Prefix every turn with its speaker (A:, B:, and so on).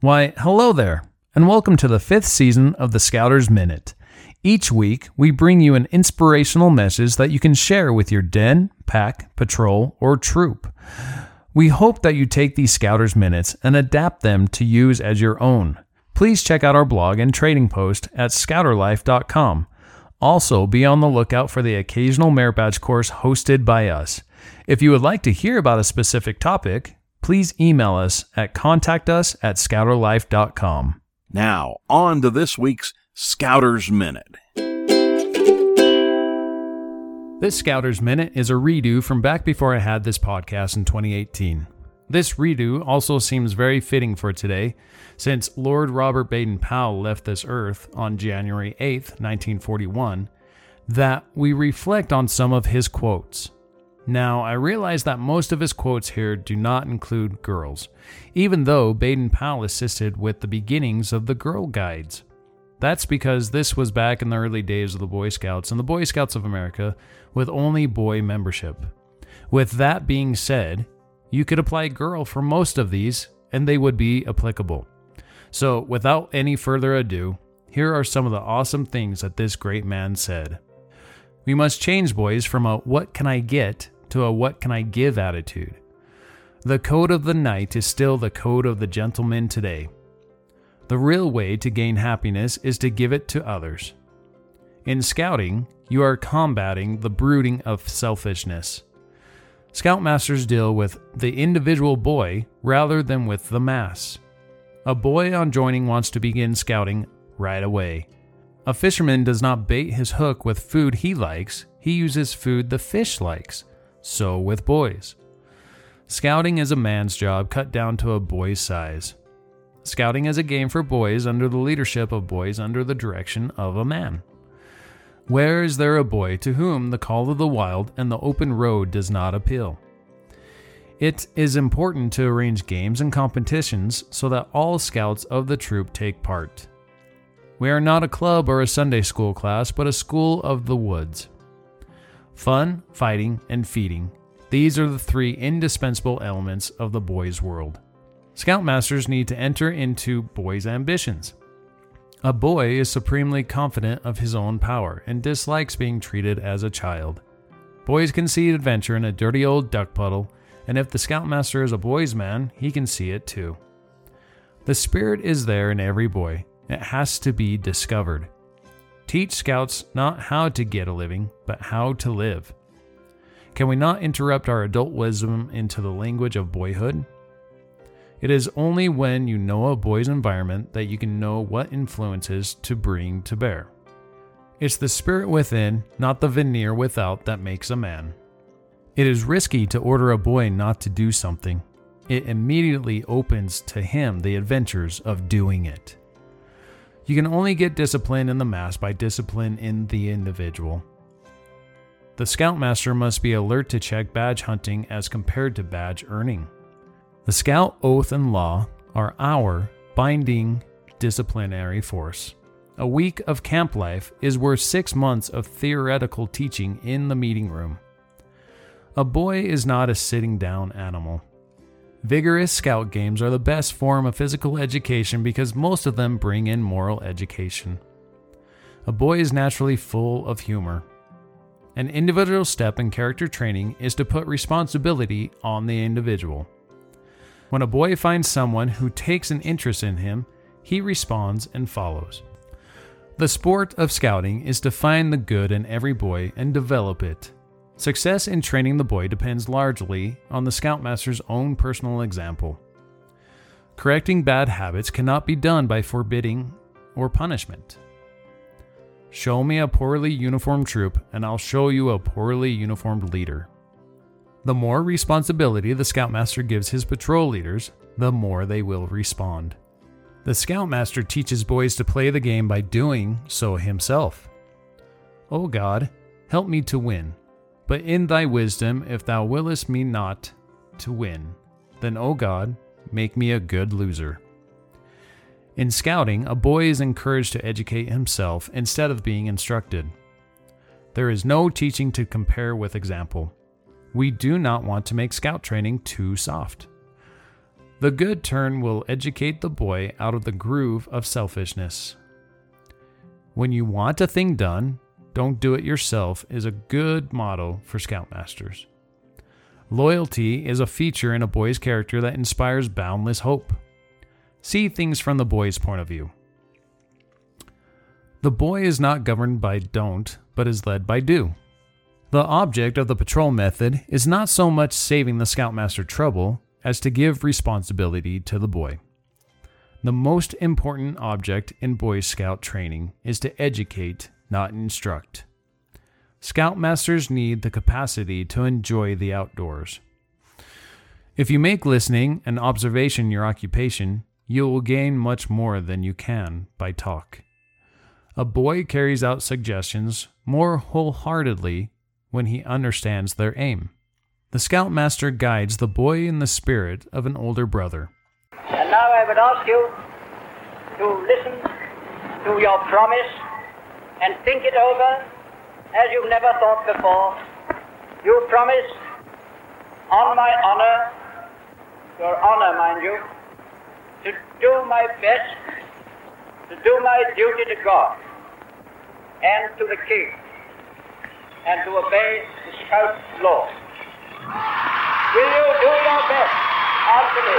A: Why, hello there, and welcome to the fifth season of the Scouters Minute. Each week, we bring you an inspirational message that you can share with your den, pack, patrol, or troop. We hope that you take these Scouters Minutes and adapt them to use as your own. Please check out our blog and trading post at scouterlife.com. Also, be on the lookout for the occasional merit badge course hosted by us. If you would like to hear about a specific topic, please email us at contactus at scouterlife.com.
B: Now, on to this week's Scouters Minute.
A: This Scouters Minute is a redo from back before I had this podcast in 2018. This redo also seems very fitting for today, since Lord Robert Baden Powell left this earth on January 8, 1941, that we reflect on some of his quotes. Now, I realize that most of his quotes here do not include girls, even though Baden Powell assisted with the beginnings of the Girl Guides. That's because this was back in the early days of the Boy Scouts and the Boy Scouts of America with only boy membership. With that being said, you could apply girl for most of these and they would be applicable. So, without any further ado, here are some of the awesome things that this great man said. We must change, boys, from a what can I get to a what can I give attitude. The code of the knight is still the code of the gentleman today. The real way to gain happiness is to give it to others. In scouting, you are combating the brooding of selfishness. Scoutmasters deal with the individual boy rather than with the mass. A boy on joining wants to begin scouting right away. A fisherman does not bait his hook with food he likes, he uses food the fish likes. So with boys. Scouting is a man's job cut down to a boy's size. Scouting is a game for boys under the leadership of boys under the direction of a man. Where is there a boy to whom the call of the wild and the open road does not appeal? It is important to arrange games and competitions so that all scouts of the troop take part. We are not a club or a Sunday school class, but a school of the woods. Fun, fighting, and feeding. These are the three indispensable elements of the boys' world. Scoutmasters need to enter into boys' ambitions. A boy is supremely confident of his own power and dislikes being treated as a child. Boys can see adventure in a dirty old duck puddle, and if the Scoutmaster is a boy's man, he can see it too. The spirit is there in every boy, it has to be discovered. Teach scouts not how to get a living, but how to live. Can we not interrupt our adult wisdom into the language of boyhood? It is only when you know a boy's environment that you can know what influences to bring to bear. It's the spirit within, not the veneer without, that makes a man. It is risky to order a boy not to do something. It immediately opens to him the adventures of doing it. You can only get discipline in the mass by discipline in the individual. The Scoutmaster must be alert to check badge hunting as compared to badge earning. The Scout Oath and Law are our binding disciplinary force. A week of camp life is worth six months of theoretical teaching in the meeting room. A boy is not a sitting down animal. Vigorous scout games are the best form of physical education because most of them bring in moral education. A boy is naturally full of humor. An individual step in character training is to put responsibility on the individual. When a boy finds someone who takes an interest in him, he responds and follows. The sport of scouting is to find the good in every boy and develop it. Success in training the boy depends largely on the Scoutmaster's own personal example. Correcting bad habits cannot be done by forbidding or punishment. Show me a poorly uniformed troop, and I'll show you a poorly uniformed leader. The more responsibility the Scoutmaster gives his patrol leaders, the more they will respond. The Scoutmaster teaches boys to play the game by doing so himself. Oh God, help me to win. But in thy wisdom, if thou willest me not to win, then, O God, make me a good loser. In scouting, a boy is encouraged to educate himself instead of being instructed. There is no teaching to compare with example. We do not want to make scout training too soft. The good turn will educate the boy out of the groove of selfishness. When you want a thing done, don't do it yourself is a good motto for Scoutmasters. Loyalty is a feature in a boy's character that inspires boundless hope. See things from the boy's point of view. The boy is not governed by don't, but is led by do. The object of the patrol method is not so much saving the Scoutmaster trouble as to give responsibility to the boy. The most important object in Boy Scout training is to educate, not instruct. Scoutmasters need the capacity to enjoy the outdoors. If you make listening and observation your occupation, you will gain much more than you can by talk. A boy carries out suggestions more wholeheartedly when he understands their aim. The Scoutmaster guides the boy in the spirit of an older brother.
C: And now I would ask you to listen to your promise and think it over as you've never thought before. You promise, on my honor, your honor, mind you, to do my best, to do my duty to God and to the king, and to obey the scout law. Will you do your best? Me.